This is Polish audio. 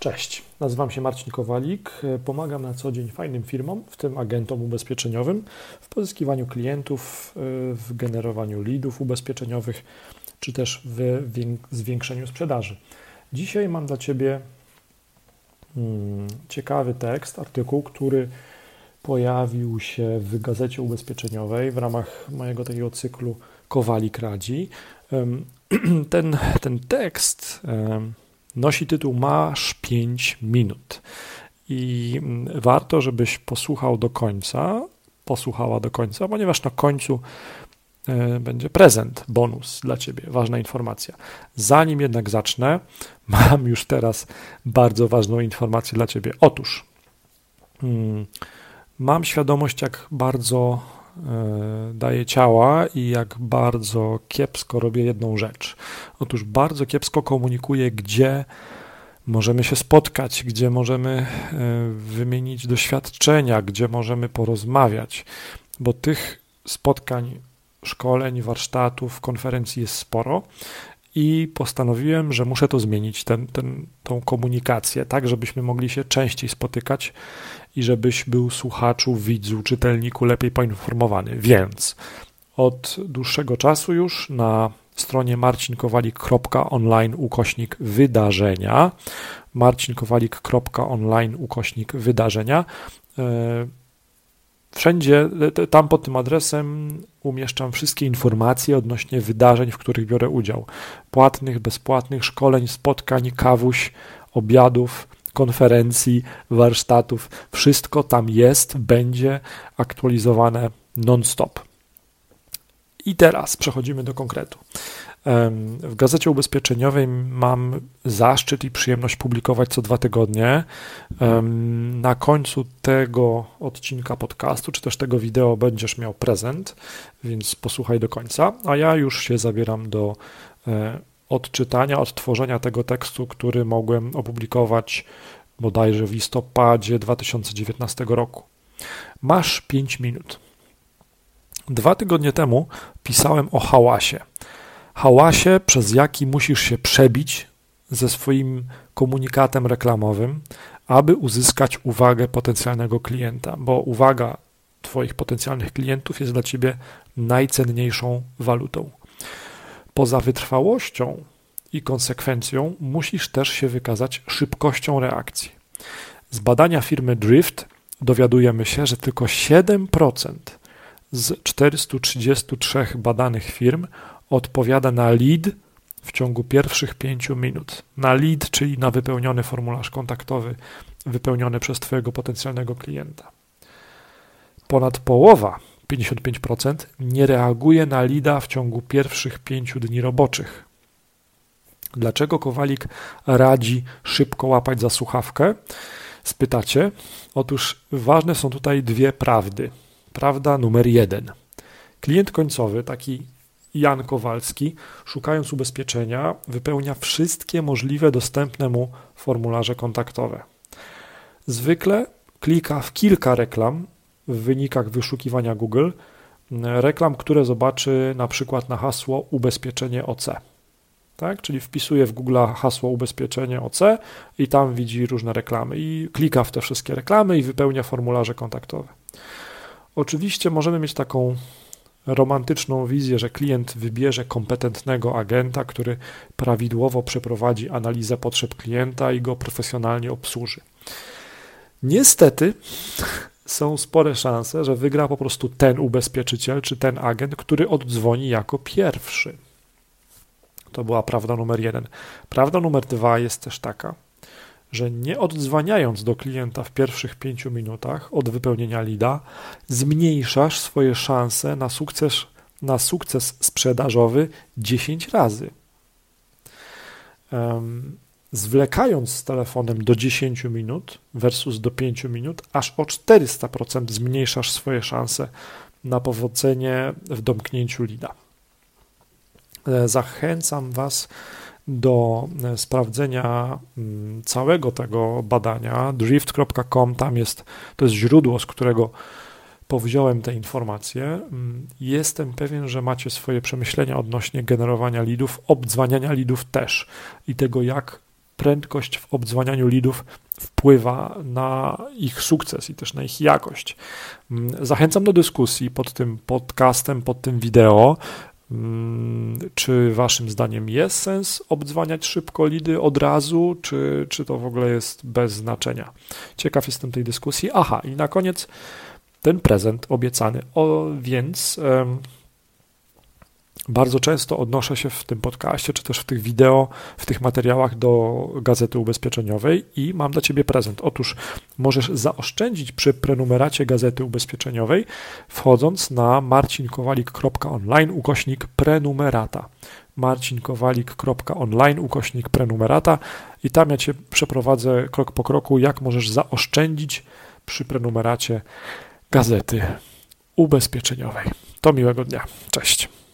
Cześć, nazywam się Marcin Kowalik. Pomagam na co dzień fajnym firmom, w tym agentom ubezpieczeniowym, w pozyskiwaniu klientów, w generowaniu leadów ubezpieczeniowych, czy też w zwiększeniu sprzedaży. Dzisiaj mam dla Ciebie hmm, ciekawy tekst, artykuł, który pojawił się w gazecie ubezpieczeniowej w ramach mojego takiego cyklu Kowalik Radzi. Ten, ten tekst nosi tytuł Masz 5 minut. I mm, warto, żebyś posłuchał do końca, posłuchała do końca, ponieważ na końcu e, będzie prezent, bonus dla Ciebie, ważna informacja. Zanim jednak zacznę, mam już teraz bardzo ważną informację dla Ciebie. Otóż mm, mam świadomość, jak bardzo daje ciała i jak bardzo kiepsko robię jedną rzecz. Otóż bardzo kiepsko komunikuję, gdzie możemy się spotkać, gdzie możemy e, wymienić doświadczenia, gdzie możemy porozmawiać, bo tych spotkań, szkoleń, warsztatów, konferencji jest sporo i postanowiłem, że muszę to zmienić, ten, ten, tą komunikację, tak, żebyśmy mogli się częściej spotykać i żebyś był słuchaczu, widzu, czytelniku lepiej poinformowany. Więc od dłuższego czasu już na stronie marcinkowalik.online ukośnik wydarzenia marcinkowalik.online ukośnik wydarzenia e, Wszędzie, tam pod tym adresem umieszczam wszystkie informacje odnośnie wydarzeń, w których biorę udział. Płatnych, bezpłatnych, szkoleń, spotkań, kawuś, obiadów, konferencji, warsztatów. Wszystko tam jest, będzie aktualizowane non-stop. I teraz przechodzimy do konkretu. W gazecie ubezpieczeniowej mam zaszczyt i przyjemność publikować co dwa tygodnie. Na końcu tego odcinka podcastu, czy też tego wideo, będziesz miał prezent, więc posłuchaj do końca. A ja już się zabieram do e, odczytania, odtworzenia tego tekstu, który mogłem opublikować bodajże w listopadzie 2019 roku. Masz 5 minut. Dwa tygodnie temu pisałem o hałasie hałasie, przez jaki musisz się przebić ze swoim komunikatem reklamowym, aby uzyskać uwagę potencjalnego klienta, bo uwaga Twoich potencjalnych klientów jest dla Ciebie najcenniejszą walutą. Poza wytrwałością i konsekwencją musisz też się wykazać szybkością reakcji. Z badania firmy Drift dowiadujemy się, że tylko 7% z 433 badanych firm odpowiada na lead w ciągu pierwszych pięciu minut. Na lead, czyli na wypełniony formularz kontaktowy wypełniony przez Twojego potencjalnego klienta. Ponad połowa, 55%, nie reaguje na leada w ciągu pierwszych pięciu dni roboczych. Dlaczego Kowalik radzi szybko łapać za słuchawkę? Spytacie. Otóż ważne są tutaj dwie prawdy. Prawda numer jeden. Klient końcowy, taki Jan Kowalski, szukając ubezpieczenia, wypełnia wszystkie możliwe dostępne mu formularze kontaktowe. Zwykle klika w kilka reklam w wynikach wyszukiwania Google, reklam, które zobaczy na przykład na hasło ubezpieczenie OC. Tak? Czyli wpisuje w Google hasło ubezpieczenie OC i tam widzi różne reklamy i klika w te wszystkie reklamy i wypełnia formularze kontaktowe. Oczywiście możemy mieć taką romantyczną wizję, że klient wybierze kompetentnego agenta, który prawidłowo przeprowadzi analizę potrzeb klienta i go profesjonalnie obsłuży. Niestety są spore szanse, że wygra po prostu ten ubezpieczyciel czy ten agent, który oddzwoni jako pierwszy. To była prawda numer jeden. Prawda numer dwa jest też taka, że nie odzwaniając do klienta w pierwszych pięciu minutach od wypełnienia lida, zmniejszasz swoje szanse na sukces, na sukces sprzedażowy 10 razy. Zwlekając z telefonem do 10 minut versus do 5 minut, aż o 400% zmniejszasz swoje szanse na powodzenie w domknięciu lida. E, zachęcam Was do e, sprawdzenia mm, całego tego badania, drift.com, tam jest, to jest źródło, z którego powziąłem te informacje. Mm, jestem pewien, że macie swoje przemyślenia odnośnie generowania lidów, obdzwaniania lidów też i tego, jak prędkość w obdzwanianiu lidów wpływa na ich sukces i też na ich jakość. Mm, zachęcam do dyskusji pod tym podcastem, pod tym wideo. Mm, czy waszym zdaniem jest sens obdzwaniać szybko lidy od razu, czy, czy to w ogóle jest bez znaczenia? Ciekaw jestem tej dyskusji. Aha, i na koniec ten prezent obiecany. O, więc. Bardzo często odnoszę się w tym podcaście, czy też w tych wideo, w tych materiałach do gazety ubezpieczeniowej i mam dla Ciebie prezent. Otóż możesz zaoszczędzić przy prenumeracie gazety ubezpieczeniowej, wchodząc na marcinkowalik.online ukośnik prenumerata. marcinkowalik.online ukośnik prenumerata i tam ja Cię przeprowadzę krok po kroku, jak możesz zaoszczędzić przy prenumeracie gazety ubezpieczeniowej. To miłego dnia. Cześć.